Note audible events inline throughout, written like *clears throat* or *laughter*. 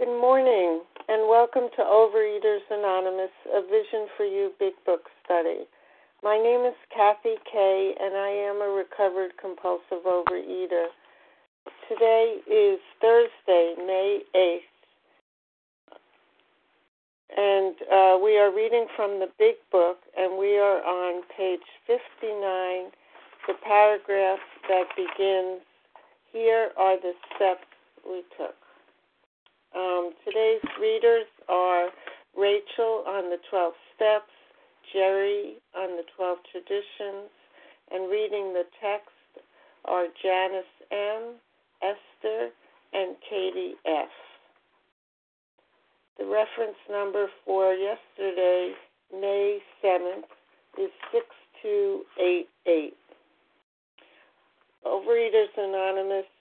Good morning, and welcome to Overeaters Anonymous, a Vision for You Big Book study. My name is Kathy Kay, and I am a recovered compulsive overeater. Today is Thursday, May 8th, and uh, we are reading from the Big Book, and we are on page 59, the paragraph that begins Here are the steps we took. Um, today's readers are Rachel on the 12 steps, Jerry on the 12 traditions, and reading the text are Janice M., Esther, and Katie F. The reference number for yesterday, May 7th, is 6288. Overeaters Anonymous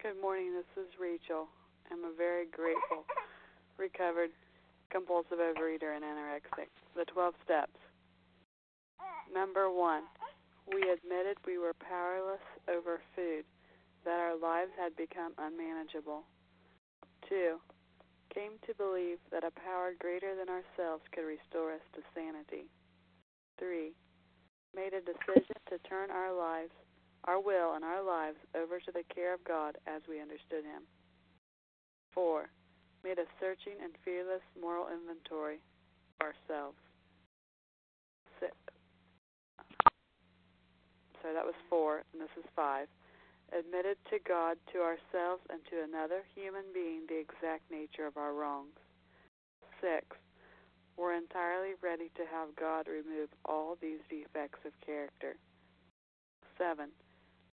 Good morning. This is Rachel. I'm a very grateful, recovered, compulsive overeater and anorexic. The 12 steps. Number one, we admitted we were powerless over food, that our lives had become unmanageable. Two, came to believe that a power greater than ourselves could restore us to sanity. Three, made a decision to turn our lives our will and our lives over to the care of God as we understood Him. 4. Made a searching and fearless moral inventory of ourselves. Six. So that was 4, and this is 5. Admitted to God, to ourselves, and to another human being the exact nature of our wrongs. 6. We're entirely ready to have God remove all these defects of character. 7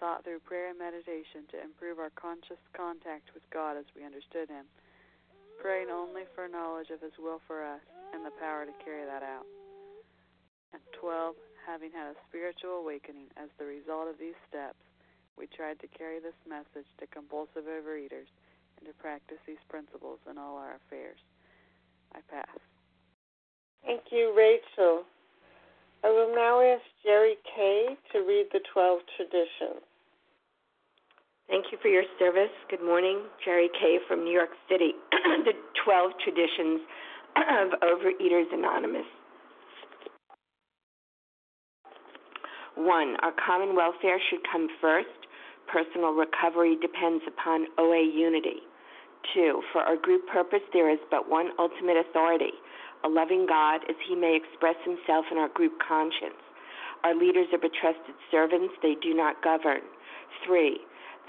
sought through prayer and meditation to improve our conscious contact with God as we understood Him, praying only for knowledge of His will for us and the power to carry that out. And 12. Having had a spiritual awakening as the result of these steps, we tried to carry this message to compulsive overeaters and to practice these principles in all our affairs. I pass. Thank you, Rachel. I will now ask Jerry Kay to read the 12 traditions. Thank you for your service. Good morning. Jerry Kay from New York City. *clears throat* the 12 traditions *clears throat* of Overeaters Anonymous. One, our common welfare should come first. Personal recovery depends upon OA unity. Two, for our group purpose, there is but one ultimate authority a loving God as he may express himself in our group conscience. Our leaders are betrusted servants, they do not govern. Three,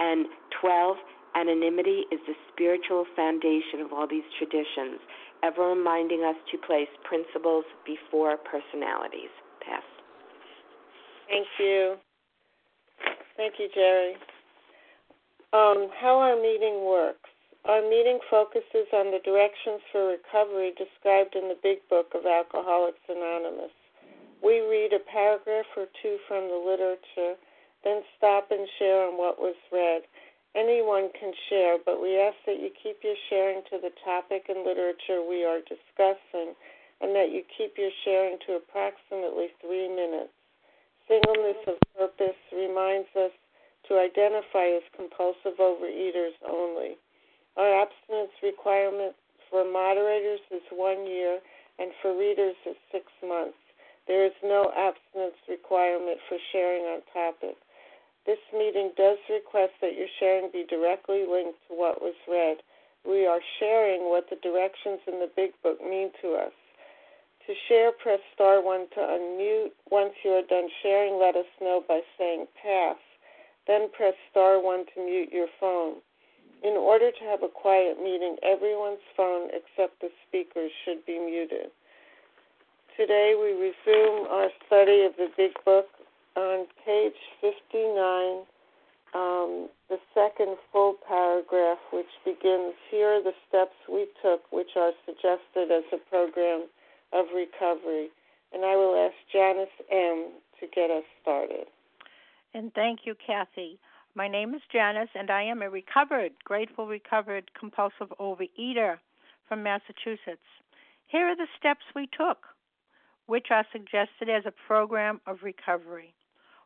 And 12, anonymity is the spiritual foundation of all these traditions, ever reminding us to place principles before personalities. Pass. Thank you. Thank you, Jerry. Um, how our meeting works. Our meeting focuses on the directions for recovery described in the Big Book of Alcoholics Anonymous. We read a paragraph or two from the literature then stop and share on what was read. Anyone can share, but we ask that you keep your sharing to the topic and literature we are discussing, and that you keep your sharing to approximately three minutes. Singleness of purpose reminds us to identify as compulsive overeaters only. Our abstinence requirement for moderators is one year, and for readers is six months. There is no abstinence requirement for sharing on topic. This meeting does request that your sharing be directly linked to what was read. We are sharing what the directions in the Big Book mean to us. To share, press star 1 to unmute. Once you are done sharing, let us know by saying pass. Then press star 1 to mute your phone. In order to have a quiet meeting, everyone's phone except the speaker's should be muted. Today we resume our study of the Big Book on page 59, um, the second full paragraph, which begins Here are the steps we took, which are suggested as a program of recovery. And I will ask Janice M. to get us started. And thank you, Kathy. My name is Janice, and I am a recovered, grateful recovered compulsive overeater from Massachusetts. Here are the steps we took, which are suggested as a program of recovery.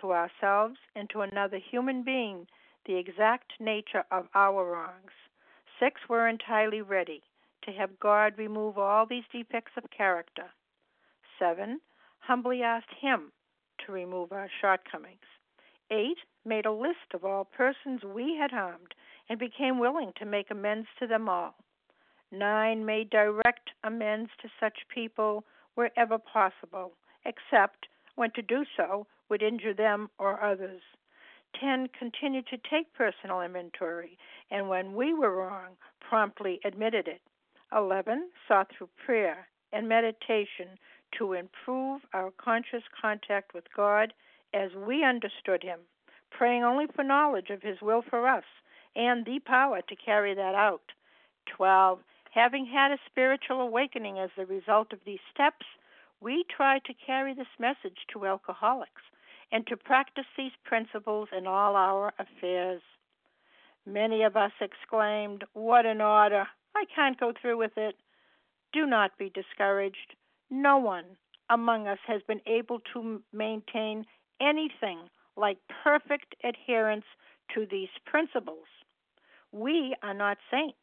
to ourselves and to another human being the exact nature of our wrongs. Six, we're entirely ready to have God remove all these defects of character. Seven, humbly asked Him to remove our shortcomings. Eight, made a list of all persons we had harmed and became willing to make amends to them all. Nine, made direct amends to such people wherever possible, except when to do so would injure them or others. 10. Continued to take personal inventory, and when we were wrong, promptly admitted it. 11. Sought through prayer and meditation to improve our conscious contact with God as we understood Him, praying only for knowledge of His will for us and the power to carry that out. 12. Having had a spiritual awakening as the result of these steps, we try to carry this message to alcoholics and to practice these principles in all our affairs. Many of us exclaimed, What an order! I can't go through with it. Do not be discouraged. No one among us has been able to maintain anything like perfect adherence to these principles. We are not saints.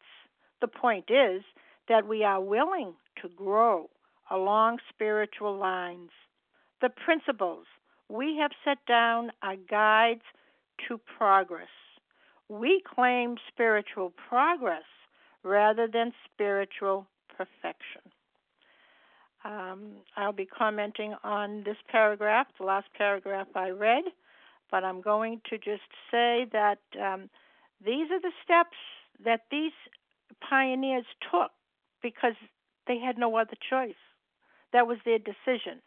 The point is that we are willing to grow along spiritual lines. the principles we have set down our guides to progress. We claim spiritual progress rather than spiritual perfection. Um, I'll be commenting on this paragraph, the last paragraph I read, but I'm going to just say that um, these are the steps that these pioneers took because they had no other choice. That was their decision.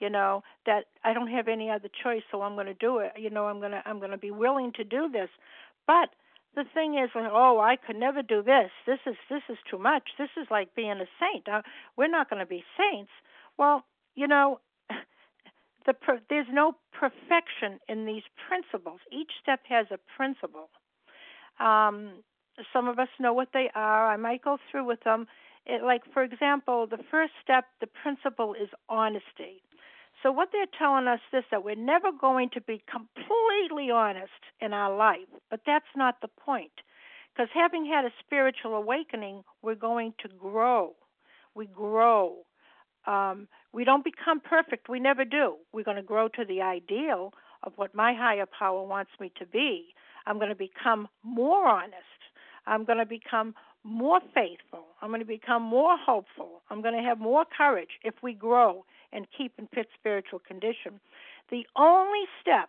You know that I don't have any other choice, so I'm going to do it. You know I'm going to I'm going to be willing to do this. But the thing is, oh, I could never do this. This is this is too much. This is like being a saint. Uh, we're not going to be saints. Well, you know, *laughs* the there's no perfection in these principles. Each step has a principle. Um, some of us know what they are. I might go through with them. It, like, for example, the first step, the principle is honesty. So, what they're telling us is that we're never going to be completely honest in our life, but that's not the point. Because having had a spiritual awakening, we're going to grow. We grow. Um, we don't become perfect. We never do. We're going to grow to the ideal of what my higher power wants me to be. I'm going to become more honest. I'm going to become more faithful. I'm going to become more hopeful. I'm going to have more courage if we grow and keep in fit spiritual condition. The only step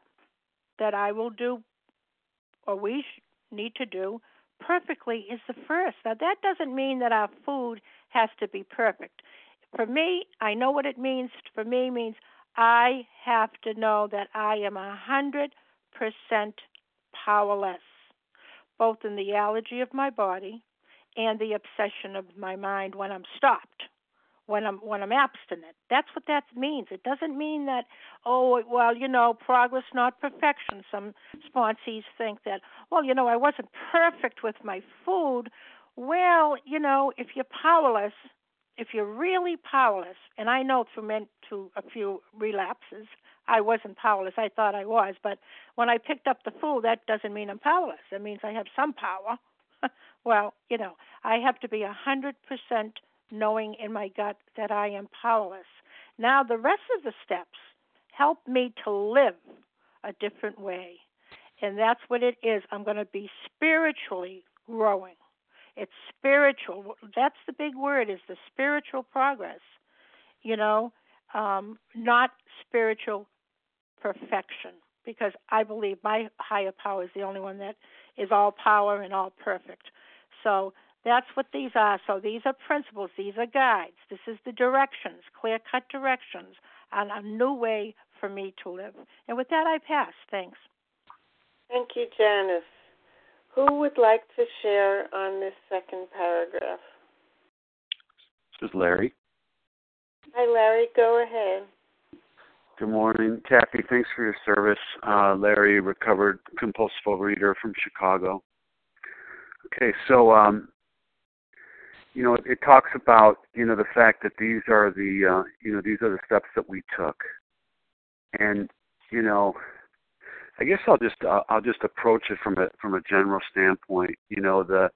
that I will do, or we need to do perfectly, is the first. Now, that doesn't mean that our food has to be perfect. For me, I know what it means. For me, means I have to know that I am a hundred percent powerless, both in the allergy of my body and the obsession of my mind when I'm stopped, when I'm when I'm abstinent. That's what that means. It doesn't mean that oh well you know progress not perfection. Some sponsees think that well you know I wasn't perfect with my food. Well you know if you're powerless, if you're really powerless, and I know through men, to a few relapses I wasn't powerless. I thought I was, but when I picked up the food, that doesn't mean I'm powerless. It means I have some power. *laughs* well, you know, I have to be a hundred percent knowing in my gut that I am powerless. Now, the rest of the steps help me to live a different way. And that's what it is. I'm going to be spiritually growing. It's spiritual. That's the big word is the spiritual progress. You know, um, not spiritual perfection because I believe my higher power is the only one that is all power and all perfect. So that's what these are. So these are principles, these are guides. This is the directions, clear cut directions on a new way for me to live. And with that, I pass. Thanks. Thank you, Janice. Who would like to share on this second paragraph? This is Larry. Hi, Larry. Go ahead. Good morning, Kathy. Thanks for your service. Uh, Larry, recovered compulsive overeater from Chicago. Okay, so um, you know, it, it talks about you know the fact that these are the uh, you know these are the steps that we took, and you know, I guess I'll just uh, I'll just approach it from a from a general standpoint. You know, the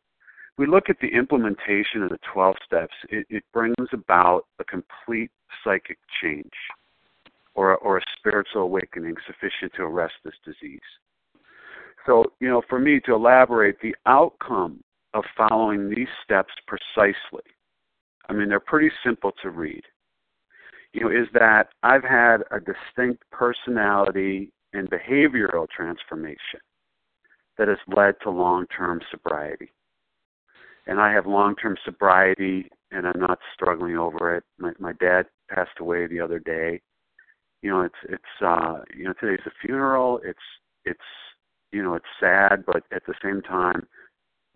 we look at the implementation of the 12 steps, it, it brings about a complete psychic change or, or a spiritual awakening sufficient to arrest this disease. So, you know, for me to elaborate, the outcome of following these steps precisely, I mean, they're pretty simple to read, you know, is that I've had a distinct personality and behavioral transformation that has led to long term sobriety. And I have long term sobriety and I'm not struggling over it. My, my dad passed away the other day you know it's it's uh you know today's a funeral it's it's you know it's sad but at the same time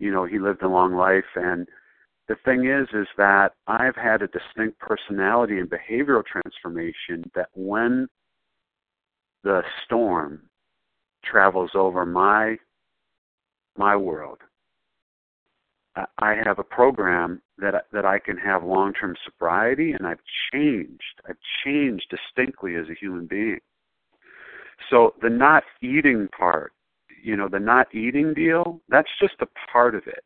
you know he lived a long life and the thing is is that i've had a distinct personality and behavioral transformation that when the storm travels over my my world I have a program that that I can have long-term sobriety, and I've changed. I've changed distinctly as a human being. So the not eating part, you know, the not eating deal, that's just a part of it.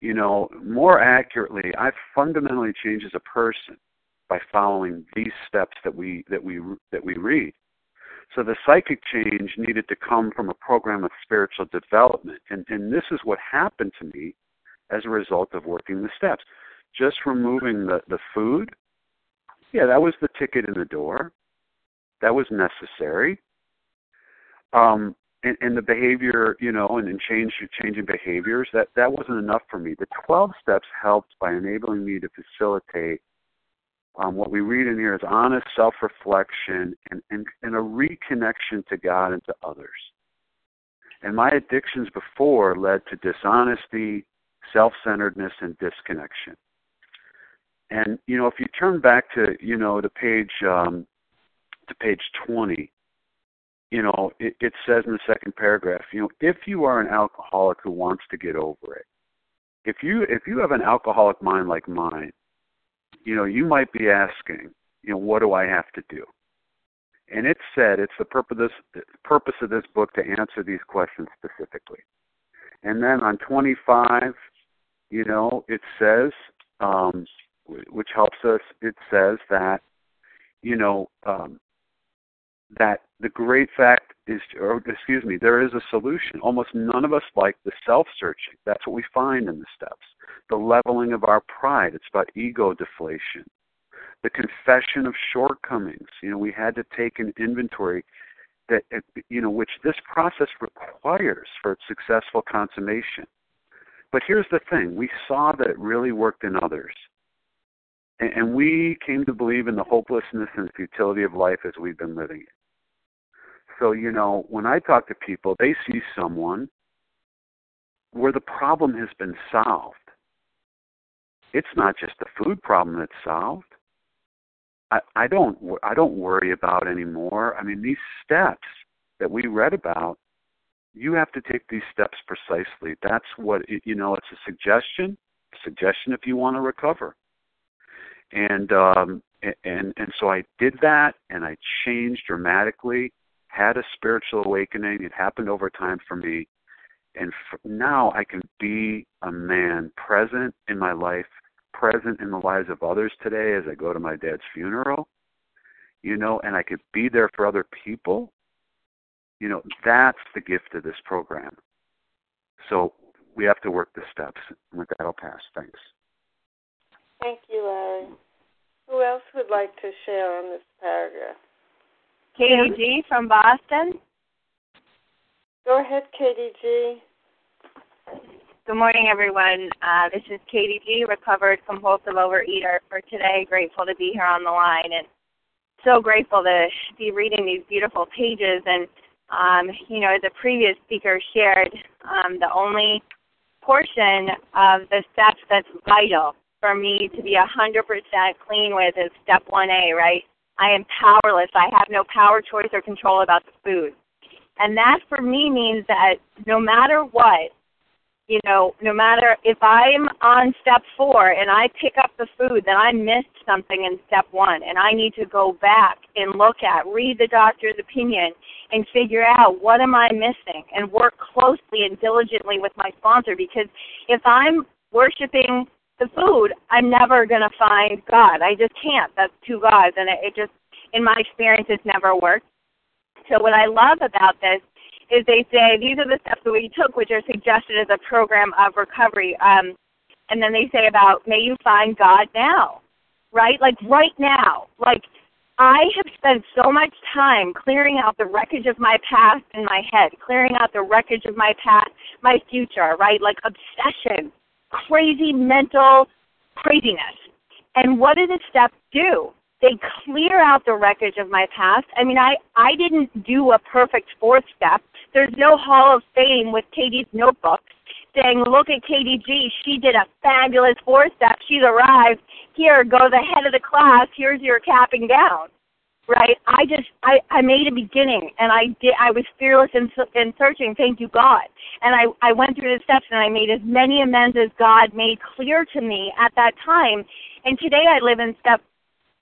You know, more accurately, I've fundamentally changed as a person. by following these steps that we that we that we read. So the psychic change needed to come from a program of spiritual development, and and this is what happened to me as a result of working the steps. Just removing the the food, yeah, that was the ticket in the door. That was necessary. Um, and, and the behavior, you know, and, change changing behaviors, that that wasn't enough for me. The 12 steps helped by enabling me to facilitate um, what we read in here is honest self-reflection and, and, and a reconnection to God and to others. And my addictions before led to dishonesty, self-centeredness, and disconnection. And you know, if you turn back to you know the page um, to page 20, you know, it, it says in the second paragraph, you know, if you are an alcoholic who wants to get over it, if you if you have an alcoholic mind like mine, you know, you might be asking, you know, what do I have to do? And it said it's the purpose of this purpose of this book to answer these questions specifically. And then on 25, you know, it says, um, which helps us. It says that, you know, um, that the great fact is, or excuse me, there is a solution. Almost none of us like the self searching. That's what we find in the steps. The leveling of our pride. It's about ego deflation. The confession of shortcomings. You know, we had to take an inventory that, uh, you know, which this process requires for its successful consummation. But here's the thing we saw that it really worked in others. And we came to believe in the hopelessness and futility of life as we've been living it. So, you know, when I talk to people, they see someone where the problem has been solved. It's not just the food problem that's solved. I, I don't I don't worry about anymore. I mean, these steps that we read about, you have to take these steps precisely. That's what you know. It's a suggestion. A suggestion if you want to recover. And um, and and so I did that, and I changed dramatically had a spiritual awakening. It happened over time for me. And now I can be a man present in my life, present in the lives of others today as I go to my dad's funeral, you know, and I could be there for other people. You know, that's the gift of this program. So we have to work the steps. And with that, I'll pass. Thanks. Thank you, Larry. Who else would like to share on this paragraph? Katie G from Boston. Go ahead, Katie G. Good morning, everyone. Uh, this is Katie G, recovered compulsive overeater for today. Grateful to be here on the line and so grateful to be reading these beautiful pages. And, um, you know, as a previous speaker shared, um, the only portion of the steps that's vital for me to be 100% clean with is step 1A, right? I am powerless. I have no power, choice, or control about the food. And that for me means that no matter what, you know, no matter if I'm on step four and I pick up the food, then I missed something in step one, and I need to go back and look at, read the doctor's opinion, and figure out what am I missing, and work closely and diligently with my sponsor. Because if I'm worshiping the food, I'm never going to find God. I just can't. That's two gods, and it, it just, in my experience, it's never worked. So what I love about this is they say these are the steps that we took, which are suggested as a program of recovery. Um, and then they say about may you find God now, right? Like right now, like I have spent so much time clearing out the wreckage of my past in my head, clearing out the wreckage of my past, my future, right? Like obsession crazy mental craziness. And what do the steps do? They clear out the wreckage of my past. I mean, I, I didn't do a perfect fourth step. There's no Hall of Fame with Katie's notebooks saying, look at Katie G. She did a fabulous fourth step. She's arrived. Here, go the head of the class. Here's your capping down right? I just I I made a beginning, and I did. I was fearless in in searching. Thank you, God. And I I went through the steps, and I made as many amends as God made clear to me at that time. And today I live in step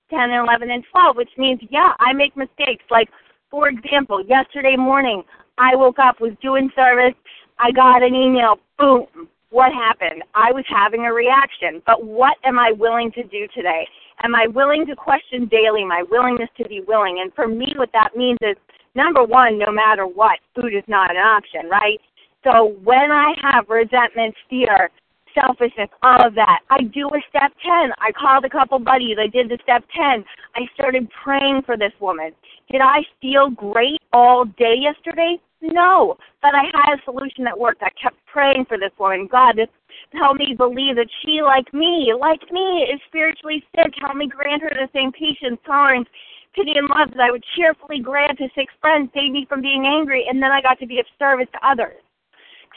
ten and eleven and twelve, which means yeah, I make mistakes. Like for example, yesterday morning I woke up, was doing service, I got an email, boom. What happened? I was having a reaction, but what am I willing to do today? Am I willing to question daily my willingness to be willing? And for me, what that means is number one, no matter what, food is not an option, right? So when I have resentment, fear, selfishness, all of that, I do a step 10. I called a couple buddies. I did the step 10. I started praying for this woman. Did I feel great all day yesterday? No, but I had a solution that worked. I kept praying for this woman. God, this help me believe that she, like me, like me, is spiritually sick. Help me grant her the same patience, tolerance, pity, and love that I would cheerfully grant to sick friends. Save me from being angry, and then I got to be of service to others.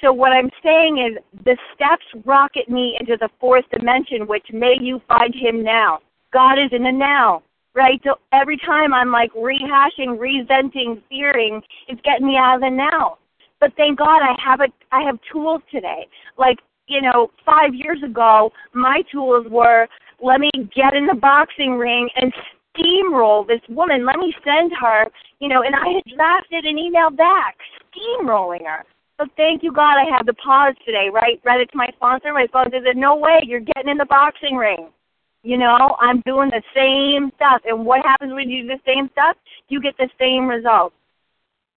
So what I'm saying is the steps rocket me into the fourth dimension, which may you find him now. God is in the now right? So every time I'm like rehashing, resenting, fearing, it's getting me out of the now. But thank God I have a I have tools today. Like, you know, five years ago my tools were let me get in the boxing ring and steamroll this woman. Let me send her, you know, and I had drafted an email back, steamrolling her. So thank you God I had the pause today, right? Read it to my sponsor. My sponsor said, No way, you're getting in the boxing ring. You know, I'm doing the same stuff. And what happens when you do the same stuff? You get the same results.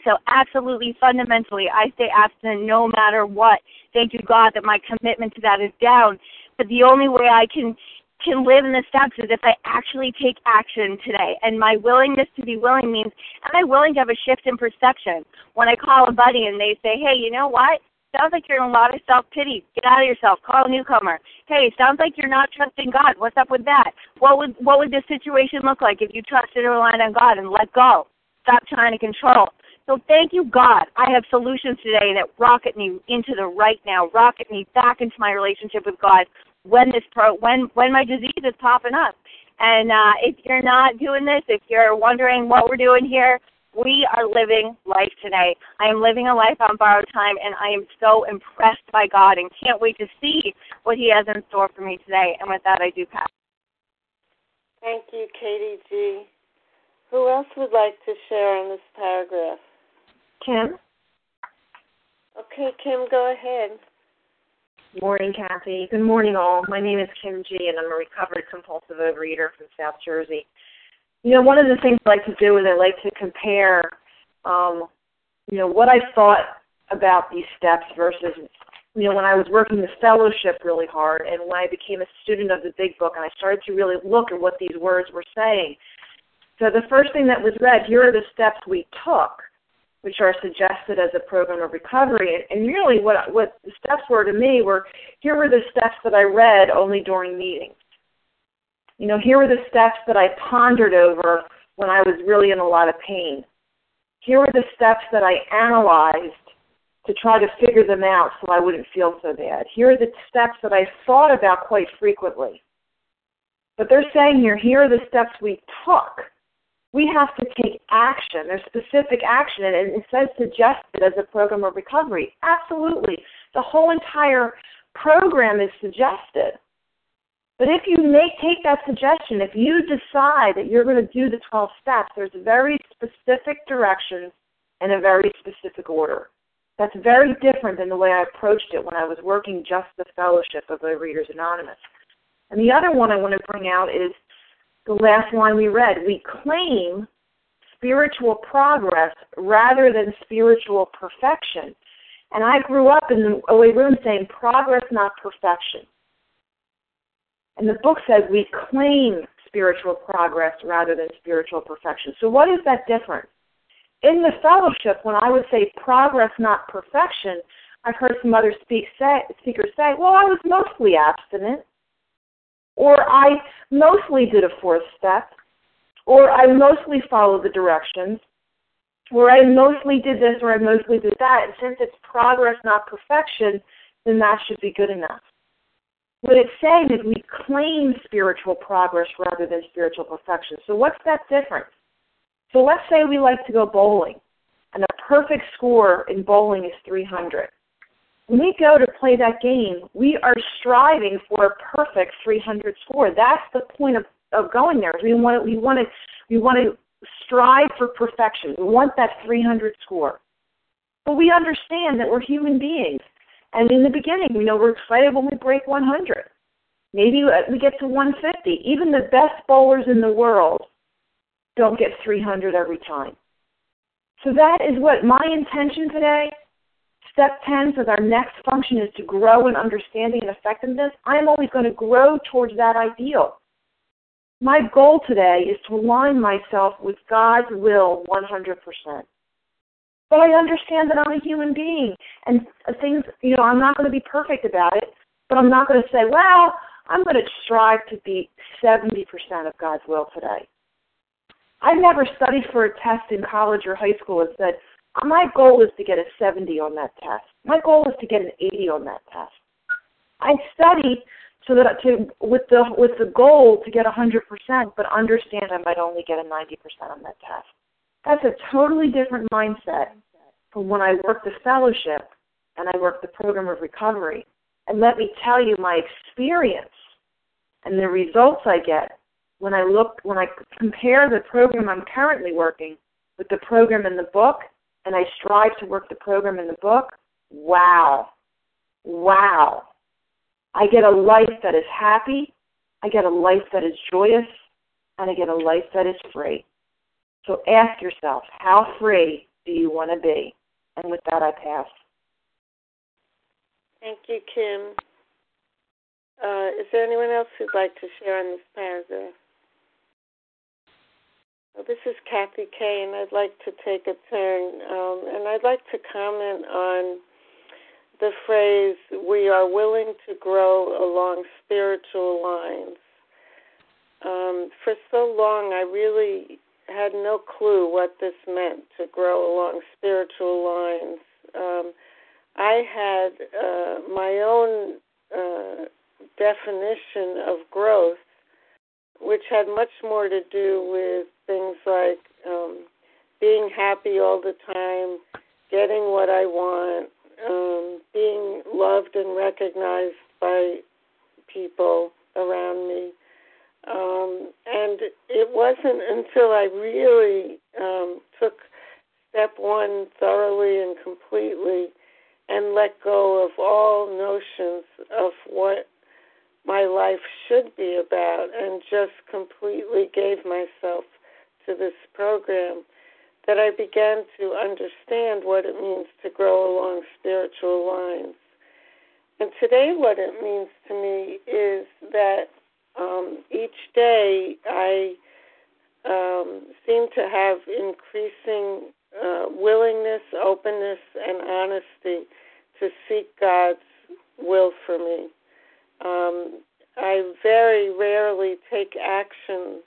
So absolutely fundamentally, I stay abstinent no matter what. Thank you, God, that my commitment to that is down. But the only way I can can live in the steps is if I actually take action today. And my willingness to be willing means am I willing to have a shift in perception? When I call a buddy and they say, Hey, you know what? Sounds like you're in a lot of self pity. Get out of yourself. Call a newcomer. Hey, sounds like you're not trusting God. What's up with that? What would what would this situation look like if you trusted and relied on God and let go? Stop trying to control. So thank you, God. I have solutions today that rocket me into the right now, rocket me back into my relationship with God when this pro when when my disease is popping up. And uh, if you're not doing this, if you're wondering what we're doing here, we are living life today. I am living a life on borrowed time, and I am so impressed by God and can't wait to see what He has in store for me today. And with that, I do pass. Thank you, Katie G. Who else would like to share on this paragraph? Kim. Okay, Kim, go ahead. Morning, Kathy. Good morning, all. My name is Kim G, and I'm a recovered compulsive overeater from South Jersey you know, one of the things I like to do is I like to compare, um, you know, what I thought about these steps versus, you know, when I was working the fellowship really hard and when I became a student of the Big Book and I started to really look at what these words were saying. So the first thing that was read, here are the steps we took, which are suggested as a program of recovery. And really what what the steps were to me were here were the steps that I read only during meetings. You know, here were the steps that I pondered over when I was really in a lot of pain. Here were the steps that I analyzed to try to figure them out so I wouldn't feel so bad. Here are the steps that I thought about quite frequently. But they're saying here, here are the steps we took. We have to take action. There's specific action, and it says suggested as a program of recovery. Absolutely. The whole entire program is suggested. But if you take that suggestion, if you decide that you're going to do the 12 steps, there's very specific directions and a very specific order. That's very different than the way I approached it when I was working just the fellowship of Overeaters Anonymous. And the other one I want to bring out is the last line we read. We claim spiritual progress rather than spiritual perfection. And I grew up in the OA room saying progress, not perfection. And the book says we claim spiritual progress rather than spiritual perfection. So, what is that difference? In the fellowship, when I would say progress, not perfection, I've heard some other speak say, speakers say, well, I was mostly abstinent, or I mostly did a fourth step, or I mostly followed the directions, or I mostly did this, or I mostly did that. And since it's progress, not perfection, then that should be good enough. What it's saying is we claim spiritual progress rather than spiritual perfection. So what's that difference? So let's say we like to go bowling, and a perfect score in bowling is 300. When we go to play that game, we are striving for a perfect 300 score. That's the point of, of going there. We want to, we want to we want to strive for perfection. We want that 300 score. But we understand that we're human beings. And in the beginning, we know, we're excited when we break 100. Maybe uh, we get to 150. Even the best bowlers in the world don't get 300 every time. So that is what my intention today. Step 10 says our next function is to grow in understanding and effectiveness. I'm always going to grow towards that ideal. My goal today is to align myself with God's will 100%. But I understand that I'm a human being and things, you know, I'm not going to be perfect about it, but I'm not going to say, well, I'm going to strive to be 70% of God's will today. I never studied for a test in college or high school and said, my goal is to get a 70 on that test. My goal is to get an 80 on that test. I studied so that to with the with the goal to get 100%, but understand I might only get a 90% on that test. That's a totally different mindset from when I work the fellowship and I work the program of recovery. And let me tell you, my experience and the results I get when I look when I compare the program I'm currently working with the program in the book, and I strive to work the program in the book. Wow, wow! I get a life that is happy. I get a life that is joyous, and I get a life that is free. So ask yourself, how free do you want to be? And with that, I pass. Thank you, Kim. Uh, is there anyone else who'd like to share on this paragraph? This is Kathy Kay, and I'd like to take a turn, um, and I'd like to comment on the phrase, we are willing to grow along spiritual lines. Um, for so long, I really had no clue what this meant to grow along spiritual lines. Um, I had uh, my own uh, definition of growth, which had much more to do with things like um, being happy all the time, getting what I want, um, being loved and recognized by people around me. Um, and it wasn't until I really um, took step one thoroughly and completely and let go of all notions of what my life should be about and just completely gave myself to this program that I began to understand what it means to grow along spiritual lines. And today, what it means to me is that um, each day I um, seem to have increasing uh, willingness, openness, and honesty to seek God's will for me. Um, I very rarely take action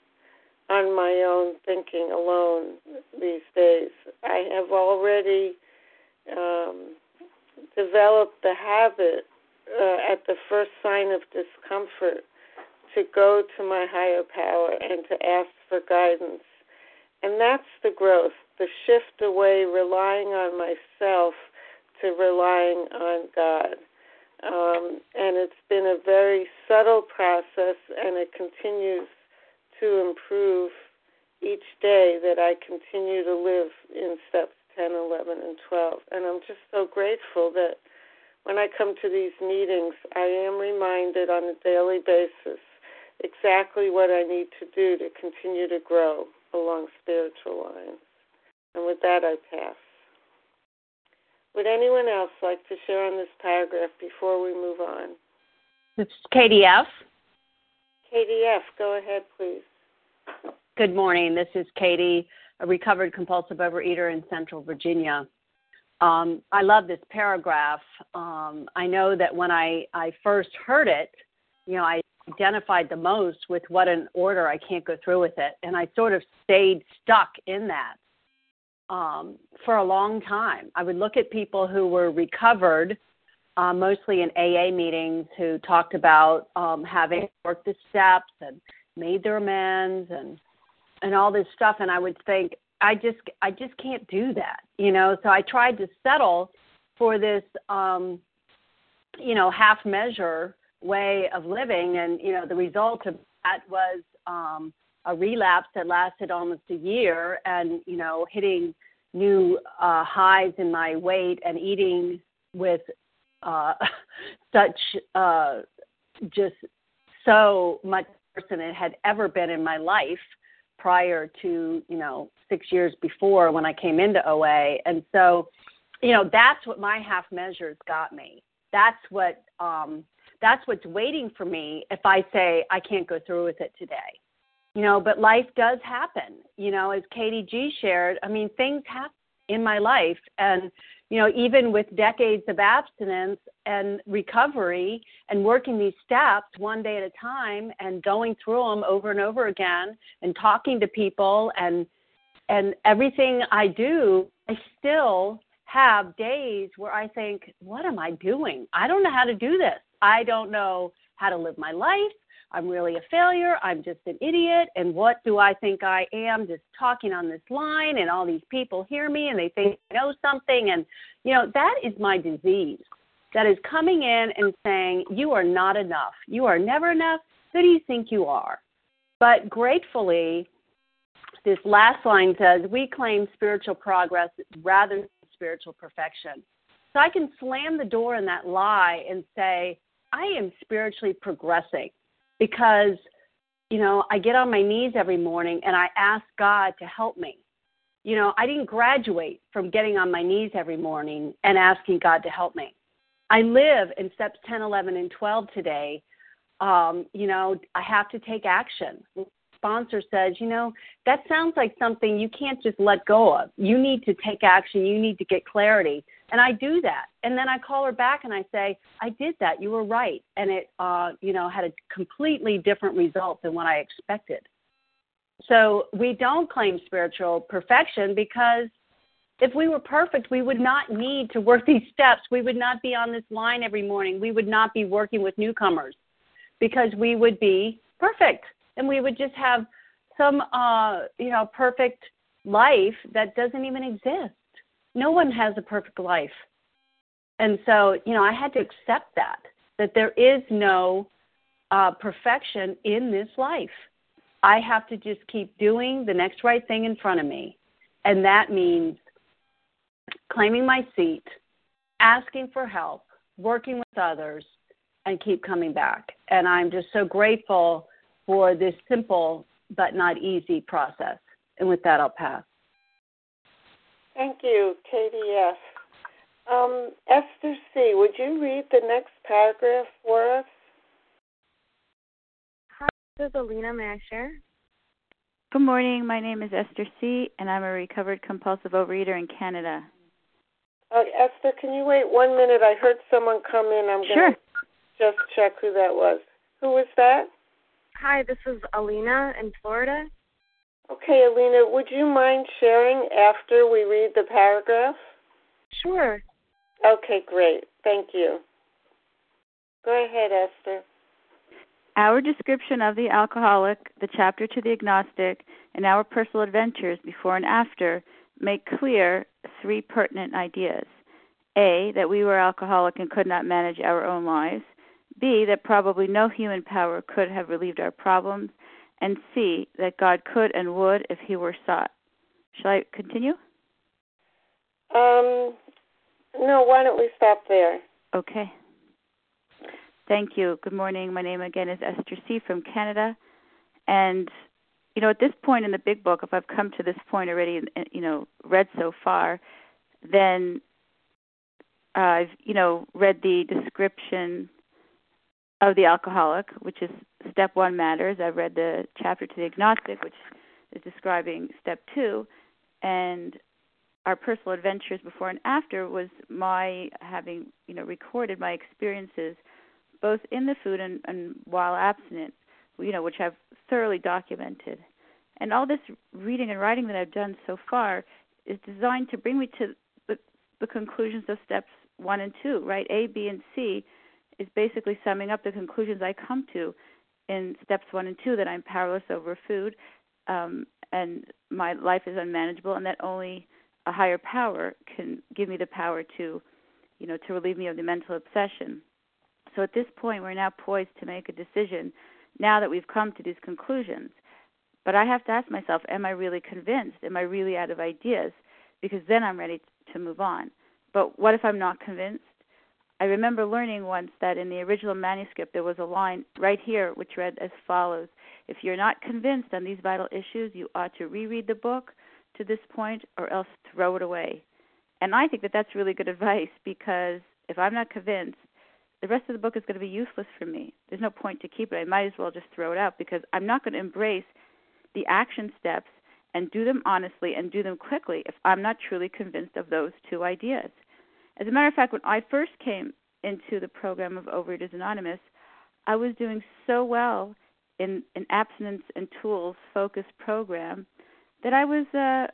on my own thinking alone these days. I have already um, developed the habit uh, at the first sign of discomfort to go to my higher power and to ask for guidance. And that's the growth, the shift away relying on myself to relying on God. Um, and it's been a very subtle process, and it continues to improve each day that I continue to live in steps 10, 11, and 12. And I'm just so grateful that when I come to these meetings, I am reminded on a daily basis exactly what I need to do to continue to grow along spiritual lines. And with that, I pass. Would anyone else like to share on this paragraph before we move on? It's Katie F. KDF, go ahead, please. Good morning. This is Katie, a recovered compulsive overeater in Central Virginia. Um, I love this paragraph. Um, I know that when I, I first heard it, you know, I identified the most with what an order I can't go through with it. And I sort of stayed stuck in that um, for a long time. I would look at people who were recovered, uh, mostly in AA meetings, who talked about um, having worked the steps and made their amends and and all this stuff. And I would think, I just I just can't do that, you know. So I tried to settle for this, um, you know, half measure way of living, and you know the result of that was um, a relapse that lasted almost a year, and you know hitting new uh, highs in my weight and eating with uh, *laughs* such uh, just so much worse than it had ever been in my life prior to, you know, six years before when I came into OA. And so, you know, that's what my half measures got me. That's what um that's what's waiting for me if I say I can't go through with it today. You know, but life does happen. You know, as Katie G shared, I mean, things happen in my life and you know, even with decades of abstinence and recovery and working these steps one day at a time and going through them over and over again and talking to people and and everything I do, I still have days where I think, what am I doing? I don't know how to do this. I don't know how to live my life. I'm really a failure. I'm just an idiot. And what do I think I am just talking on this line? And all these people hear me and they think I know something. And, you know, that is my disease. That is coming in and saying, You are not enough. You are never enough. Who do you think you are? But gratefully, this last line says, We claim spiritual progress rather than spiritual perfection. So I can slam the door in that lie and say, I am spiritually progressing because you know i get on my knees every morning and i ask god to help me. You know i didn't graduate from getting on my knees every morning and asking god to help me. I live in steps 10 11 and 12 today. Um, you know i have to take action sponsor says you know that sounds like something you can't just let go of you need to take action you need to get clarity and I do that. And then I call her back and I say, I did that. You were right. And it, uh, you know, had a completely different result than what I expected. So we don't claim spiritual perfection because if we were perfect, we would not need to work *laughs* these steps. We would not be on this line every morning. We would not be working with newcomers because we would be perfect and we would just have some, uh, you know, perfect life that doesn't even exist no one has a perfect life. And so, you know, I had to accept that, that there is no uh, perfection in this life. I have to just keep doing the next right thing in front of me. And that means claiming my seat, asking for help, working with others, and keep coming back. And I'm just so grateful for this simple but not easy process. And with that, I'll pass. Thank you, Katie F. Um, Esther C., would you read the next paragraph for us? Hi, this is Alina. Masher. Good morning. My name is Esther C., and I'm a recovered compulsive overeater in Canada. Uh, Esther, can you wait one minute? I heard someone come in. I'm sure. going to just check who that was. Who was that? Hi, this is Alina in Florida. Okay, Alina, would you mind sharing after we read the paragraph? Sure. Okay, great. Thank you. Go ahead, Esther. Our description of the alcoholic, the chapter to the agnostic, and our personal adventures before and after make clear three pertinent ideas. A, that we were alcoholic and could not manage our own lives. B, that probably no human power could have relieved our problems and see that God could and would if he were sought. Shall I continue? Um, no, why don't we stop there? Okay. Thank you. Good morning. My name again is Esther C. from Canada. And, you know, at this point in the big book, if I've come to this point already, you know, read so far, then I've, you know, read the description of the alcoholic, which is step one matters. I've read the chapter to the agnostic, which is describing step two, and our personal adventures before and after was my having you know recorded my experiences both in the food and, and while abstinent, you know, which I've thoroughly documented. And all this reading and writing that I've done so far is designed to bring me to the, the conclusions of steps one and two, right? A, B, and C is basically summing up the conclusions I come to in steps one and two that I'm powerless over food um, and my life is unmanageable, and that only a higher power can give me the power to, you know, to relieve me of the mental obsession. So at this point, we're now poised to make a decision. Now that we've come to these conclusions, but I have to ask myself: Am I really convinced? Am I really out of ideas? Because then I'm ready to move on. But what if I'm not convinced? I remember learning once that in the original manuscript there was a line right here which read as follows If you're not convinced on these vital issues, you ought to reread the book to this point or else throw it away. And I think that that's really good advice because if I'm not convinced, the rest of the book is going to be useless for me. There's no point to keep it. I might as well just throw it out because I'm not going to embrace the action steps and do them honestly and do them quickly if I'm not truly convinced of those two ideas. As a matter of fact, when I first came into the program of Overeaters Anonymous, I was doing so well in an abstinence and tools focused program that I was uh,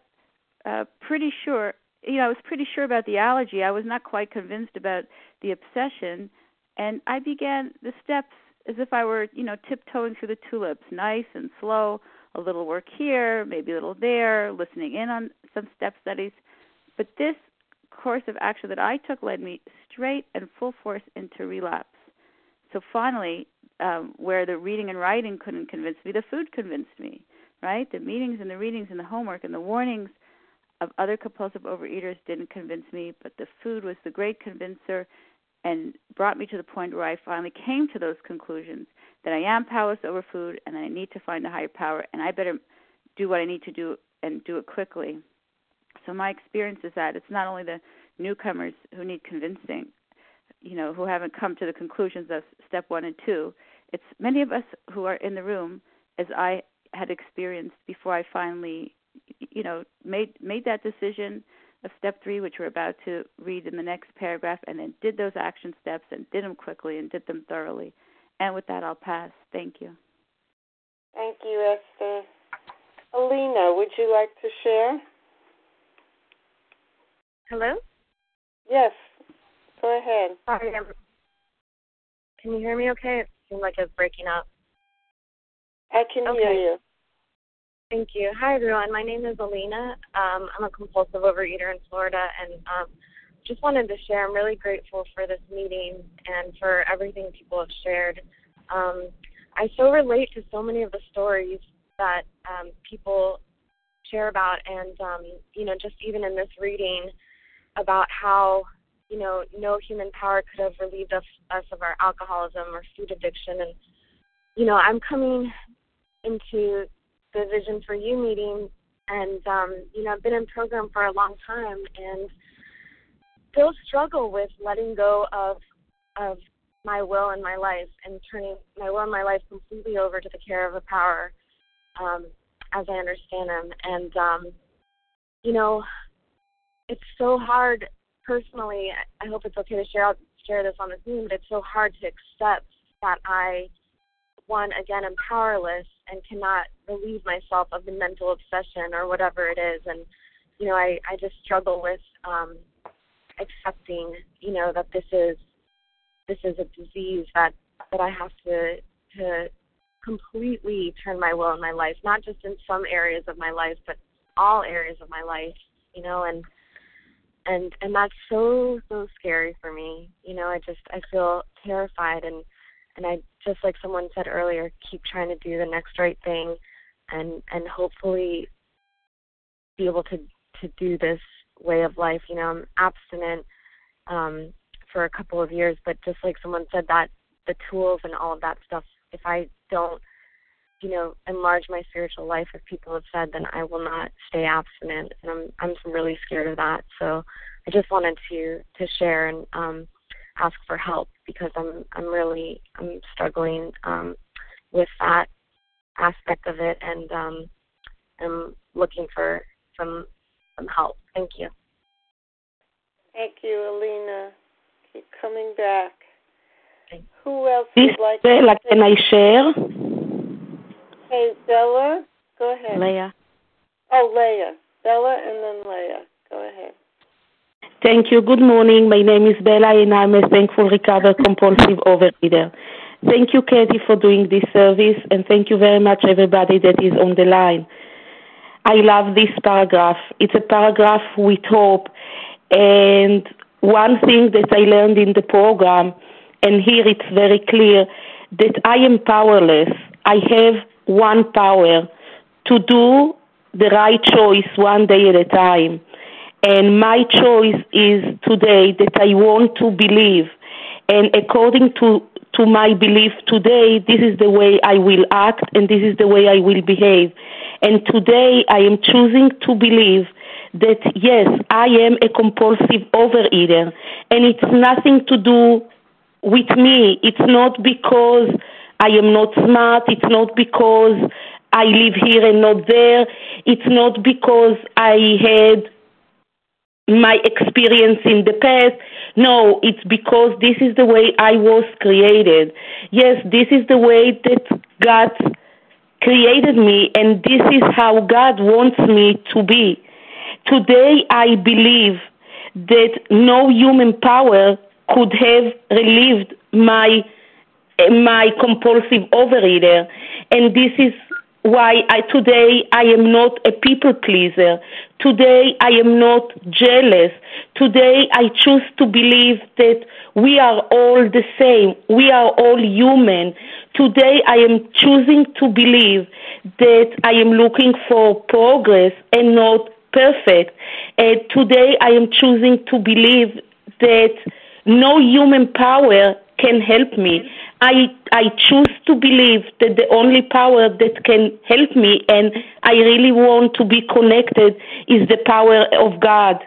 uh, pretty sure. You know, I was pretty sure about the allergy. I was not quite convinced about the obsession, and I began the steps as if I were, you know, tiptoeing through the tulips, nice and slow. A little work here, maybe a little there, listening in on some step studies. But this course of action that I took led me straight and full force into relapse. So finally, um, where the reading and writing couldn't convince me, the food convinced me, right? The meetings and the readings and the homework and the warnings of other compulsive overeaters didn't convince me, but the food was the great convincer and brought me to the point where I finally came to those conclusions that I am powerless over food and I need to find a higher power and I better do what I need to do and do it quickly. So my experience is that it's not only the newcomers who need convincing, you know, who haven't come to the conclusions of step one and two. It's many of us who are in the room, as I had experienced before I finally, you know, made made that decision of step three, which we're about to read in the next paragraph, and then did those action steps and did them quickly and did them thoroughly. And with that, I'll pass. Thank you. Thank you, Esther. Alina, would you like to share? Hello? Yes. Go ahead. Sorry. Can you hear me okay? It seemed like it's breaking up. I can okay. hear you. Thank you. Hi, everyone. My name is Alina. Um, I'm a compulsive overeater in Florida, and um, just wanted to share. I'm really grateful for this meeting and for everything people have shared. Um, I so relate to so many of the stories that um, people share about, and um, you know, just even in this reading, about how you know no human power could have relieved us, us of our alcoholism or food addiction. And you know i'm coming into the vision for you meeting and um you know i've been in program for a long time and still struggle with letting go of of my will and my life and turning my will and my life completely over to the care of a power um as i understand them. And um you know it's so hard personally. I hope it's okay to share share this on the Zoom, but it's so hard to accept that I, one, again, am powerless and cannot relieve myself of the mental obsession or whatever it is, and you know, I I just struggle with um, accepting, you know, that this is this is a disease that that I have to to completely turn my will in my life, not just in some areas of my life, but all areas of my life, you know, and and and that's so so scary for me. You know i just i feel terrified and and i just like someone said earlier keep trying to do the next right thing and and hopefully be able to to do this way of life. You know i'm abstinent um for a couple of years but just like someone said that the tools and all of that stuff if i don't you know, enlarge my spiritual life, as people have said, then I will not stay abstinent, and I'm I'm really scared of that. So I just wanted to to share and um, ask for help because I'm I'm really I'm struggling um, with that aspect of it, and um, I'm looking for some some help. Thank you. Thank you, Alina. Keep coming back. Who else would like to? Can I share? Hey, Bella, go ahead. Leah. Oh, Leah. Bella and then Leah. Go ahead. Thank you. Good morning. My name is Bella and I'm a thankful recovered compulsive overeater. Thank you, Katie, for doing this service and thank you very much everybody that is on the line. I love this paragraph. It's a paragraph with hope and one thing that I learned in the program and here it's very clear that I am powerless. I have one power to do the right choice one day at a time. And my choice is today that I want to believe and according to to my belief today, this is the way I will act and this is the way I will behave. And today I am choosing to believe that yes, I am a compulsive overeater and it's nothing to do with me. It's not because I am not smart. It's not because I live here and not there. It's not because I had my experience in the past. No, it's because this is the way I was created. Yes, this is the way that God created me, and this is how God wants me to be. Today, I believe that no human power could have relieved my my compulsive overeater, and this is why I today I am not a people pleaser. Today I am not jealous. Today I choose to believe that we are all the same. We are all human. Today I am choosing to believe that I am looking for progress and not perfect. And today I am choosing to believe that no human power can help me. I I choose to believe that the only power that can help me and I really want to be connected is the power of God.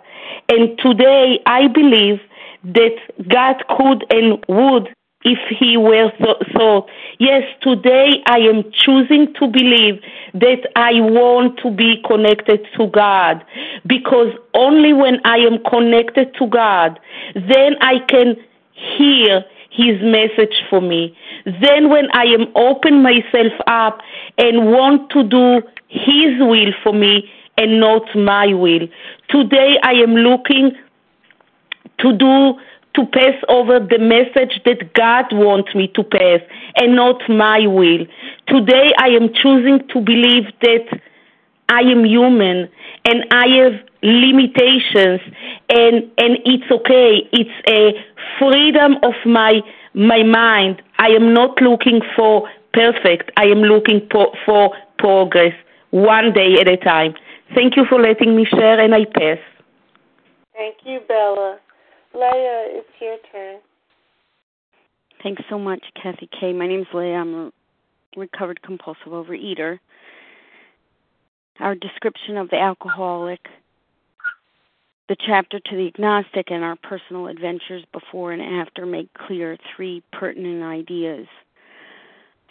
And today I believe that God could and would if he were so, so. Yes, today I am choosing to believe that I want to be connected to God because only when I am connected to God, then I can hear his message for me. Then when I am open myself up and want to do his will for me and not my will. Today I am looking to do to pass over the message that God wants me to pass and not my will. Today I am choosing to believe that I am human and I have limitations and and it's okay. It's a freedom of my my mind. I am not looking for perfect. I am looking for, for progress one day at a time. Thank you for letting me share and I pass. Thank you, Bella. Leah, it's your turn. Thanks so much, Kathy K. My name's Leah. I'm a recovered compulsive overeater. Our description of the alcoholic, the chapter to the agnostic, and our personal adventures before and after make clear three pertinent ideas.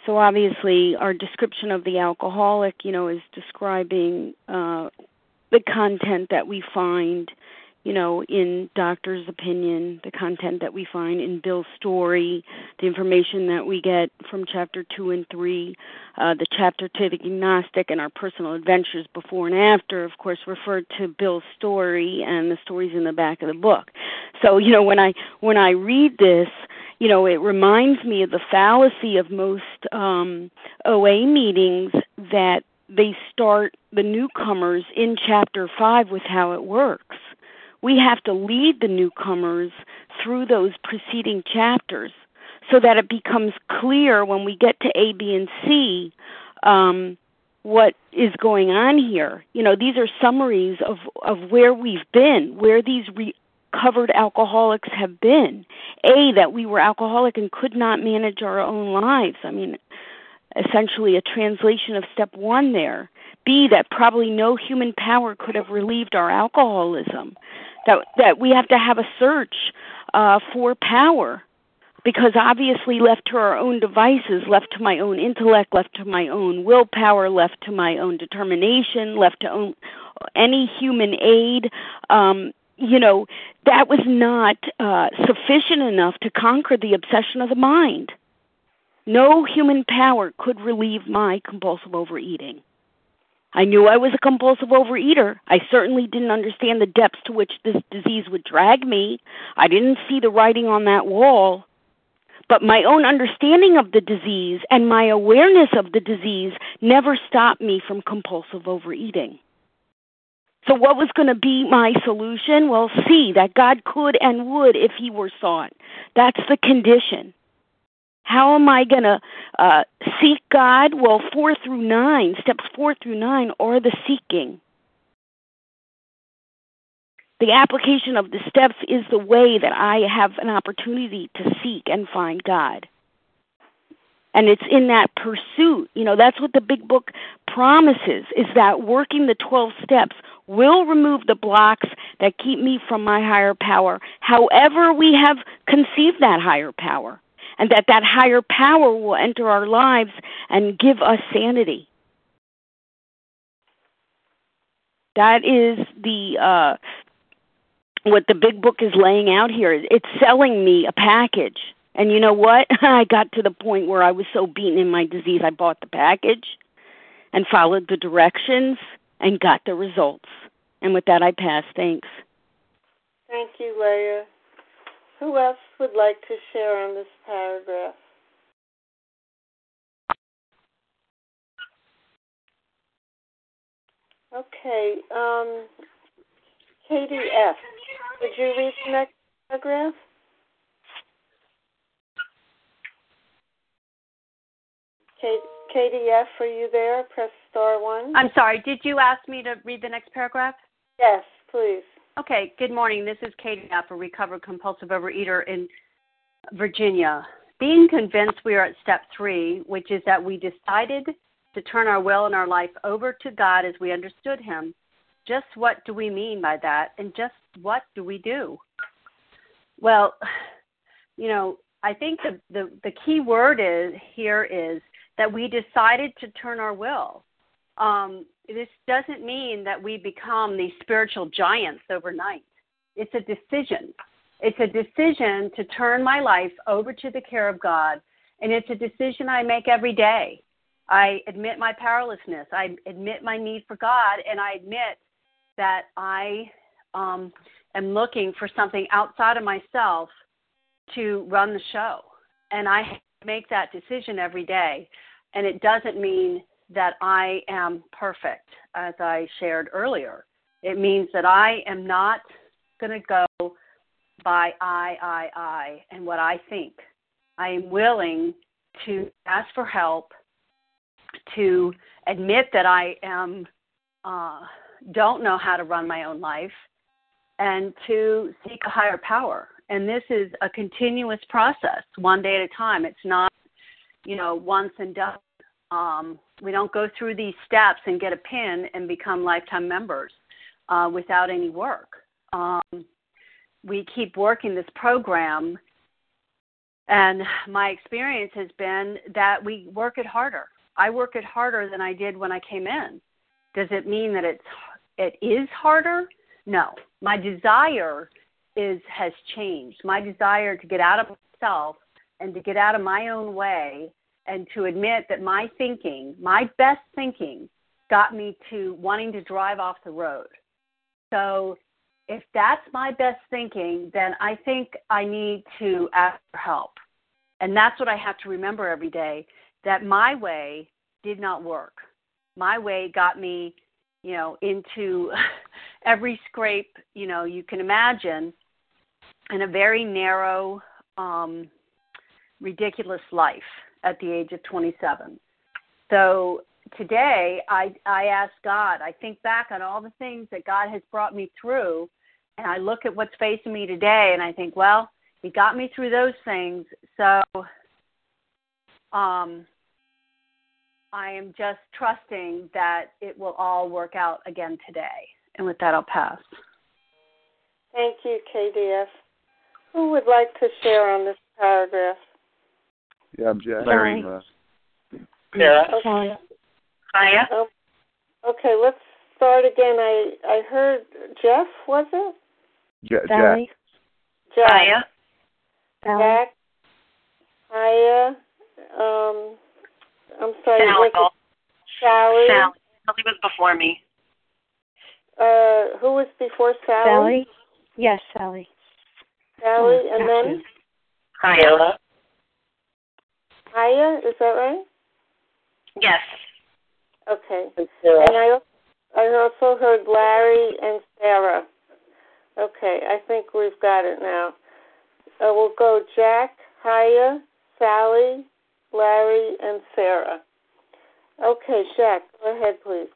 So obviously, our description of the alcoholic, you know, is describing uh, the content that we find you know, in doctor's opinion, the content that we find in Bill's story, the information that we get from chapter two and three, uh, the chapter to the agnostic, and our personal adventures before and after, of course, refer to Bill's story and the stories in the back of the book. So, you know, when I when I read this, you know, it reminds me of the fallacy of most um, OA meetings that they start the newcomers in chapter five with how it works we have to lead the newcomers through those preceding chapters so that it becomes clear when we get to A, B, and C um, what is going on here. You know, these are summaries of, of where we've been, where these recovered alcoholics have been. A, that we were alcoholic and could not manage our own lives. I mean, essentially a translation of step one there. B, that probably no human power could have relieved our alcoholism. That that we have to have a search uh, for power. Because obviously left to our own devices left to my own intellect left to my own willpower left to my own determination left to own any human aid um you know that was not uh sufficient enough to conquer the obsession of the mind. No human power could relieve my compulsive overeating I knew I was a compulsive overeater. I certainly didn't understand the depths to which this disease would drag me. I didn't see the writing on that wall. But my own understanding of the disease and my awareness of the disease never stopped me from compulsive overeating. So, what was going to be my solution? Well, see that God could and would if He were sought. That's the condition. How am I going to uh, seek God? Well, four through nine, steps four through nine, are the seeking. the application of the steps is the way that I have an opportunity to seek and find God. And it's in that pursuit. You know, that's what the big book promises is that working the 12 steps will remove the blocks that keep me from my higher power, however we have conceived that higher power. And that that higher power will enter our lives and give us sanity. That is the uh, what the big book is laying out here. It's selling me a package. And you know what? *laughs* I got to the point where I was so beaten in my disease, I bought the package and followed the directions and got the results. And with that, I pass. Thanks. Thank you, Leah. Who else would like to share on this paragraph? Okay, um, Katie F. Would you read the next paragraph? Kate, Katie F., are you there? Press star one. I'm sorry, did you ask me to read the next paragraph? Yes, please. Okay, good morning. This is Katie F., a recovered compulsive overeater in Virginia. Being convinced we are at step three, which is that we decided to turn our will and our life over to God as we understood Him. Just what do we mean by that? And just what do we do? Well, you know, I think the, the, the key word is here is that we decided to turn our will. Um, this doesn't mean that we become these spiritual giants overnight. It's a decision. It's a decision to turn my life over to the care of God, and it's a decision I make every day. I admit my powerlessness. I admit my need for God, and I admit that I um, am looking for something outside of myself to run the show. And I make that decision every day. And it doesn't mean that I am perfect, as I shared earlier. It means that I am not going to go by I, I, I, and what I think. I am willing to ask for help, to admit that I am uh, don't know how to run my own life, and to seek a higher power. And this is a continuous process, one day at a time. It's not, you know, once and done. Um, we don't go through these steps and get a pin and become lifetime members uh, without any work. Um, we keep working this program, and my experience has been that we work it harder. I work it harder than I did when I came in. Does it mean that it's it is harder? No. My desire is has changed. My desire to get out of myself and to get out of my own way and to admit that my thinking, my best thinking, got me to wanting to drive off the road. So if that's my best thinking, then I think I need to ask for help. And that's what I have to remember every day that my way did not work. My way got me, you know, into *laughs* every scrape, you know, you can imagine in a very narrow, um, ridiculous life at the age of 27. So today I I ask God, I think back on all the things that God has brought me through and I look at what's facing me today and I think, well, he got me through those things. So um I am just trusting that it will all work out again today. And with that I'll pass. Thank you, Katie F. Who would like to share on this paragraph? Yeah, I'm Jack. Larry. Uh, Yeah. Okay. Hiya. Oh, okay, let's start again. I I heard Jeff, was it? Ja- Jack. Jack. Hiya. Jack. Hiya. Um, I'm sorry. Sally. was Sally. Sally. Sally was before me. Uh, who was before Sally? Sally? Yes, Sally. Sally, Oh, and then Hiya. Hiya. Is that right? Yes. Okay. And I I also heard Larry and Sarah. Okay, I think we've got it now. Uh, we'll go Jack, Hiya, Sally, Larry, and Sarah. Okay, Jack, go ahead, please.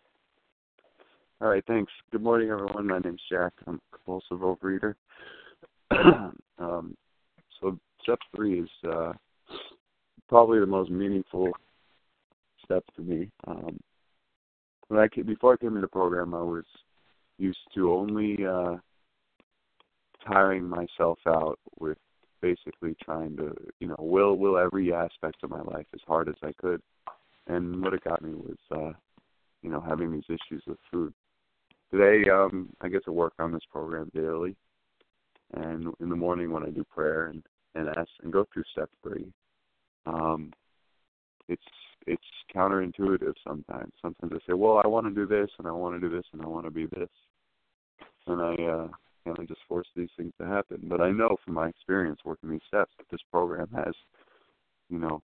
All right, thanks. Good morning, everyone. My name's Jack. I'm a compulsive overeater. *clears throat* um, so step three is uh, probably the most meaningful step to me. Um, when I came, before I came into the program, I was used to only uh, tiring myself out with basically trying to, you know, will will every aspect of my life as hard as I could. And what it got me was, uh, you know, having these issues with food. Today, um, I get to work on this program daily, and in the morning when I do prayer and and ask and go through step three, um, it's it's counterintuitive sometimes. Sometimes I say, well, I want to do this and I want to do this and I want to be this, and I uh, kind of just force these things to happen. But I know from my experience working these steps that this program has, you know,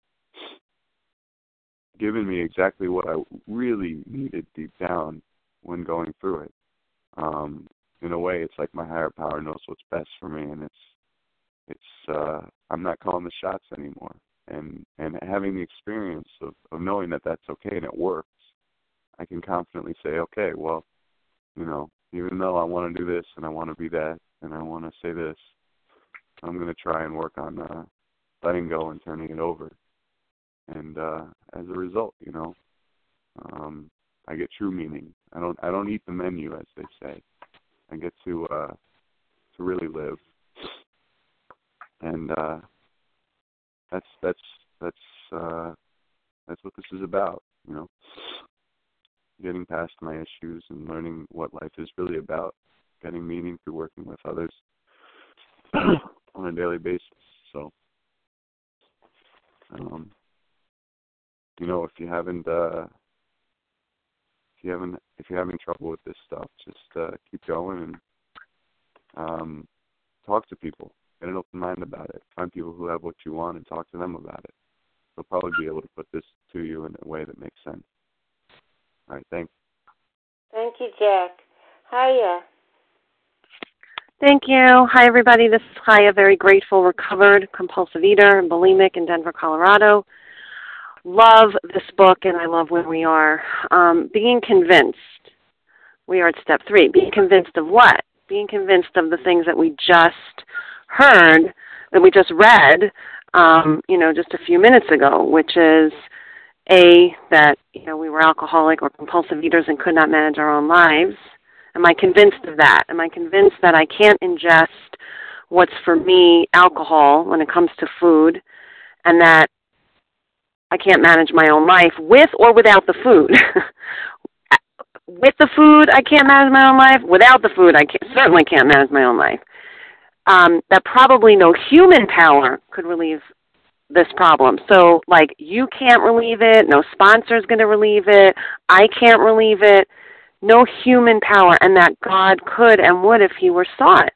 given me exactly what I really needed deep down when going through it. Um, in a way, it's like my higher power knows what's best for me, and it's it's uh, I'm not calling the shots anymore. And and having the experience of, of knowing that that's okay and it works, I can confidently say, okay, well, you know, even though I want to do this and I want to be that and I want to say this, I'm going to try and work on uh, letting go and turning it over. And uh, as a result, you know, um, I get true meaning. I don't I don't eat the menu, as they say. I get to uh, to really live. And uh, that's that's that's uh, that's what this is about, you know getting past my issues and learning what life is really about, getting meaning through working with others *clears throat* on a daily basis. So, um, you know, if you haven't, uh, if you haven't, if you're having trouble with this stuff, just uh, keep going and um, talk to people. Get an open mind about it. Find people who have what you want and talk to them about it. They'll probably be able to put this to you in a way that makes sense. All right, thanks. Thank you, Jack. Hiya. Thank you. Hi, everybody. This is Hiya, very grateful, recovered compulsive eater and bulimic in Denver, Colorado. Love this book, and I love where we are. Um, being convinced. We are at step three. Being convinced of what? Being convinced of the things that we just heard, that we just read, um, you know, just a few minutes ago, which is a, that you know we were alcoholic or compulsive eaters and could not manage our own lives. Am I convinced of that? Am I convinced that I can't ingest what's for me alcohol when it comes to food, and that I can't manage my own life with or without the food? *laughs* with the food, I can't manage my own life. Without the food, I can't, certainly can't manage my own life. Um, that probably no human power could relieve this problem. So, like, you can't relieve it, no sponsor's going to relieve it, I can't relieve it, no human power, and that God could and would if He were sought.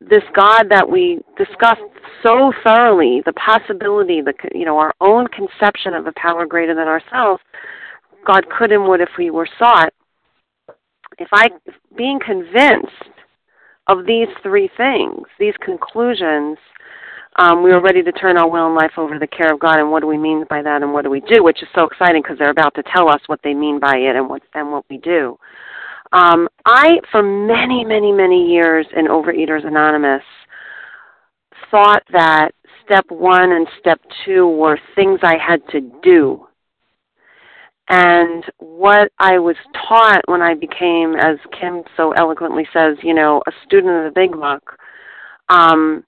This God that we discussed so thoroughly, the possibility, the you know, our own conception of a power greater than ourselves, God could and would if we were sought. If I, being convinced of these three things, these conclusions, um, we were ready to turn our will and life over to the care of God. And what do we mean by that, and what do we do? Which is so exciting because they're about to tell us what they mean by it and what and what we do. Um, I, for many, many, many years in Overeaters Anonymous, thought that step one and step two were things I had to do. And what I was taught when I became, as Kim so eloquently says, you know, a student of the Big Book, um,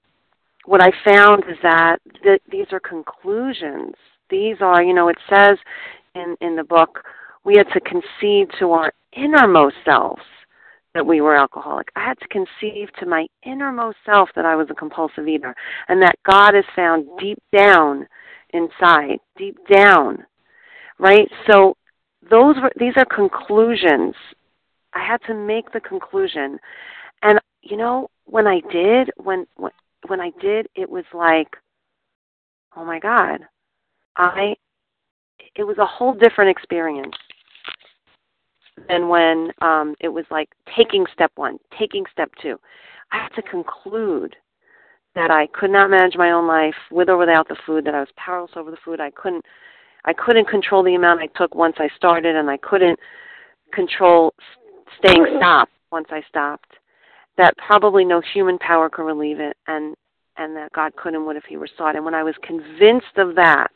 what I found is that th- these are conclusions. These are, you know, it says in, in the book, we had to concede to our innermost selves that we were alcoholic. I had to conceive to my innermost self that I was a compulsive eater and that God is found deep down inside, deep down. Right? So those were these are conclusions. I had to make the conclusion. And you know, when I did, when, when when I did, it was like, oh my God, I, it was a whole different experience than when um, it was like taking step one, taking step two. I had to conclude that I could not manage my own life with or without the food, that I was powerless over the food. I couldn't I couldn't control the amount I took once I started and I couldn't control staying mm-hmm. stopped once I stopped that probably no human power could relieve it, and and that God could and would if He were sought. And when I was convinced of that,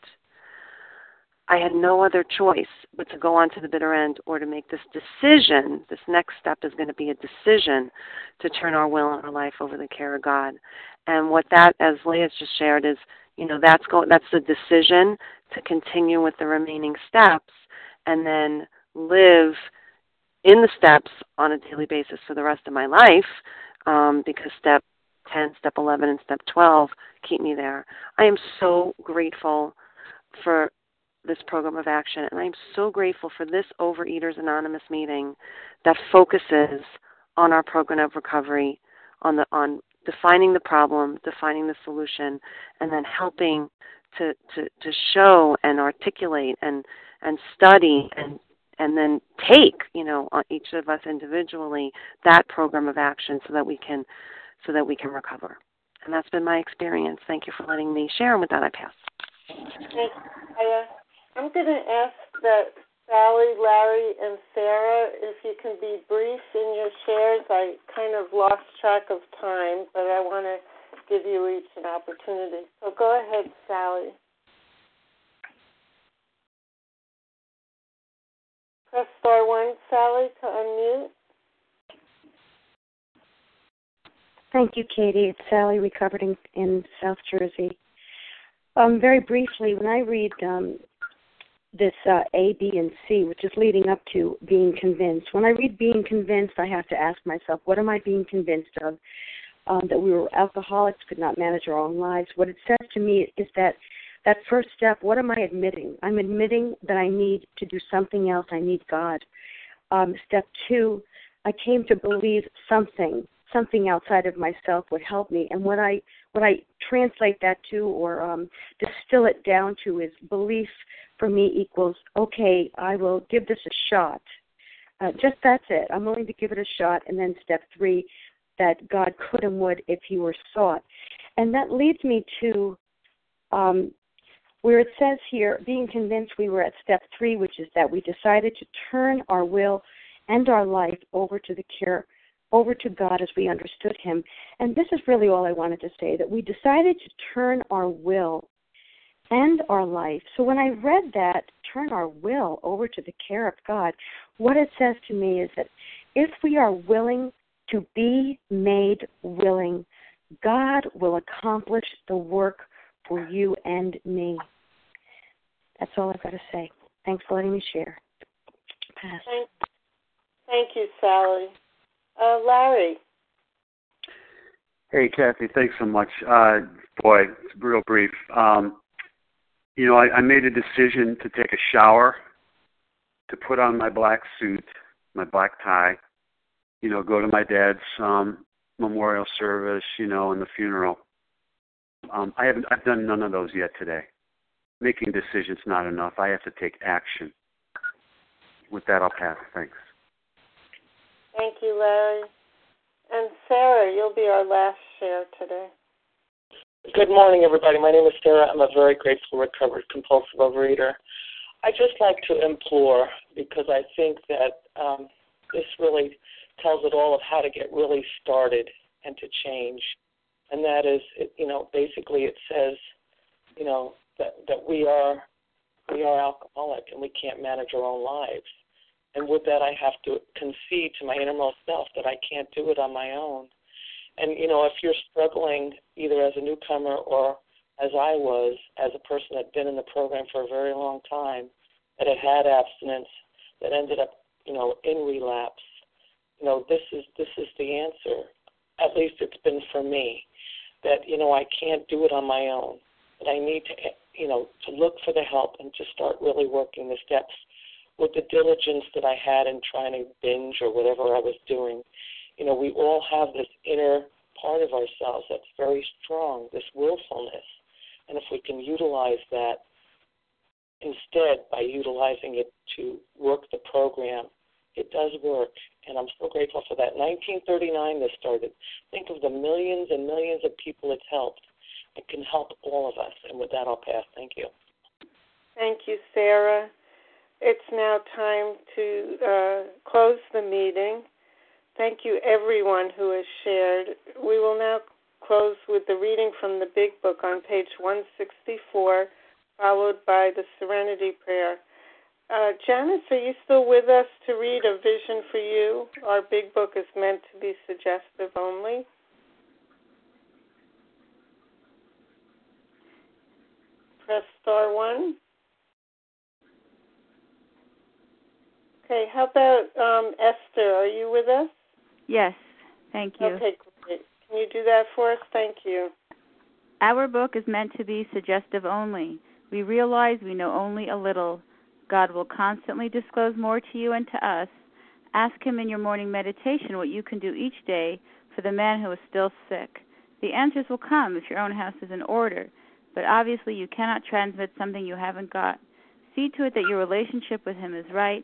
I had no other choice but to go on to the bitter end or to make this decision. This next step is going to be a decision to turn our will and our life over the care of God. And what that, as Leah's just shared, is you know that's go that's the decision to continue with the remaining steps and then live in the steps on a daily basis for the rest of my life um, because step 10, step 11, and step 12 keep me there. I am so grateful for this program of action, and I'm so grateful for this Overeaters Anonymous meeting that focuses on our program of recovery, on the on defining the problem, defining the solution, and then helping to, to, to show and articulate and and study and and then take, you know, each of us individually that program of action so that we can so that we can recover. And that's been my experience. Thank you for letting me share. And with that, I pass. Thanks. Uh, I'm going to ask that Sally, Larry, and Sarah, if you can be brief in your shares. I kind of lost track of time, but I want to give you each an opportunity. So go ahead, Sally. Press star one, Sally, to unmute. Thank you, Katie. It's Sally, recovered in, in South Jersey. Um, very briefly, when I read um, this uh, A, B, and C, which is leading up to being convinced, when I read being convinced, I have to ask myself, what am I being convinced of? Um, that we were alcoholics, could not manage our own lives. What it says to me is that that first step, what am I admitting? I'm admitting that I need to do something else. I need God. Um, step two, I came to believe something, something outside of myself would help me. And what I what I translate that to, or um, distill it down to, is belief for me equals okay. I will give this a shot. Uh, just that's it. I'm willing to give it a shot. And then step three, that God could and would if He were sought. And that leads me to um, where it says here, being convinced we were at step three, which is that we decided to turn our will and our life over to the care, over to God as we understood Him. And this is really all I wanted to say that we decided to turn our will and our life. So when I read that, turn our will over to the care of God, what it says to me is that if we are willing to be made willing, God will accomplish the work for you and me. That's all I've got to say. Thanks for letting me share. Pass. Thank, thank you, Sally. Uh, Larry. Hey, Kathy. Thanks so much. Uh, boy, it's real brief. Um, you know, I, I made a decision to take a shower, to put on my black suit, my black tie, you know, go to my dad's um, memorial service, you know, and the funeral. Um, I haven't. I've done none of those yet today. Making decisions not enough. I have to take action. With that, I'll pass. Thanks. Thank you, Larry. And Sarah, you'll be our last share today. Good morning, everybody. My name is Sarah. I'm a very grateful, recovered compulsive overeater. I just like to implore because I think that um, this really tells it all of how to get really started and to change and that is, you know, basically it says, you know, that that we are we are alcoholic and we can't manage our own lives. And with that, I have to concede to my innermost self that I can't do it on my own. And you know, if you're struggling either as a newcomer or as I was, as a person that had been in the program for a very long time, that had had abstinence, that ended up, you know, in relapse, you know, this is this is the answer. At least it's been for me that you know I can't do it on my own. That I need to you know to look for the help and to start really working the steps with the diligence that I had in trying to binge or whatever I was doing. You know, we all have this inner part of ourselves that's very strong, this willfulness. And if we can utilize that instead by utilizing it to work the program, it does work, and I'm so grateful for that. 1939, this started. Think of the millions and millions of people it's helped. It can help all of us. And with that, I'll pass. Thank you. Thank you, Sarah. It's now time to uh, close the meeting. Thank you, everyone who has shared. We will now close with the reading from the Big Book on page 164, followed by the Serenity Prayer. Uh, Janice, are you still with us to read A Vision for You? Our Big Book is meant to be suggestive only. Press star one. Okay, how about um, Esther? Are you with us? Yes, thank you. Okay, great. Can you do that for us? Thank you. Our book is meant to be suggestive only. We realize we know only a little. God will constantly disclose more to you and to us. Ask Him in your morning meditation what you can do each day for the man who is still sick. The answers will come if your own house is in order, but obviously you cannot transmit something you haven't got. See to it that your relationship with Him is right,